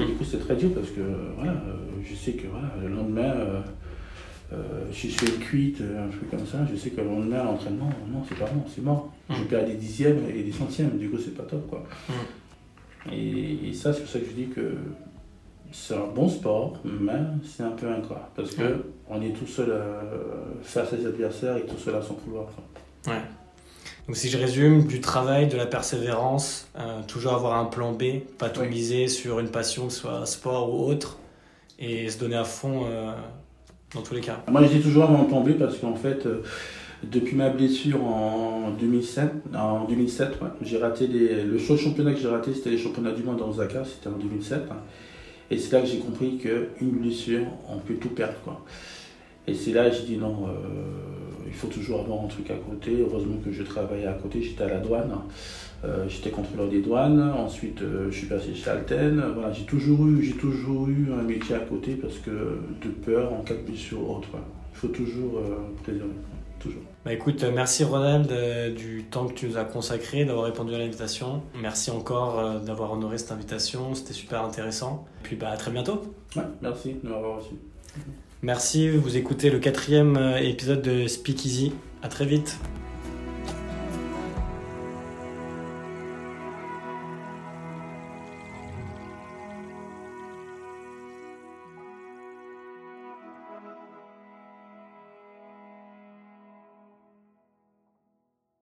Speaker 3: Et du coup, c'est très dur parce que voilà, euh, je sais que voilà, le lendemain, euh, si je fais une cuite, un truc comme ça, je sais que le lendemain, l'entraînement, non, c'est pas bon, c'est mort. Je mm. perds des dixièmes et des centièmes, du coup, c'est pas top. Quoi. Mm. Et, ça, c'est pour ça que je dis que c'est un bon sport, mais c'est un peu ingrat. Parce que mm. on est tout seul face à ses adversaires et tout seul à son pouvoir.
Speaker 1: Ouais. Donc si je résume, du travail, de la persévérance, euh, toujours avoir un plan B, pas tout miser sur une passion, que ce soit sport ou autre, et se donner à fond euh, dans tous les cas.
Speaker 3: Moi dis toujours un plan B parce qu'en fait, euh, Depuis ma blessure en 2007, en 2007 j'ai raté le seul championnat que j'ai raté, c'était les championnats du monde dans Osaka, c'était en 2007. Et c'est là que j'ai compris qu'une blessure, on peut tout perdre. Quoi. Et c'est là que j'ai dit non, il faut toujours avoir un truc à côté. Heureusement que je travaillais à côté, j'étais à la douane. Euh, j'étais contrôleur des douanes, ensuite euh, je suis passé chez Alten. Voilà, j'ai toujours eu, j'ai toujours eu un métier à côté parce que de peur en cas de blessure autre. Il faut toujours préserver. Toujours.
Speaker 1: Bah écoute, merci Ronald du temps que tu nous as consacré, d'avoir répondu à l'invitation. Merci encore d'avoir honoré cette invitation, c'était super intéressant. Puis bah à très bientôt.
Speaker 3: Ouais, merci de m'avoir reçu.
Speaker 1: Merci, vous écoutez le quatrième épisode de Speak Easy. À très vite.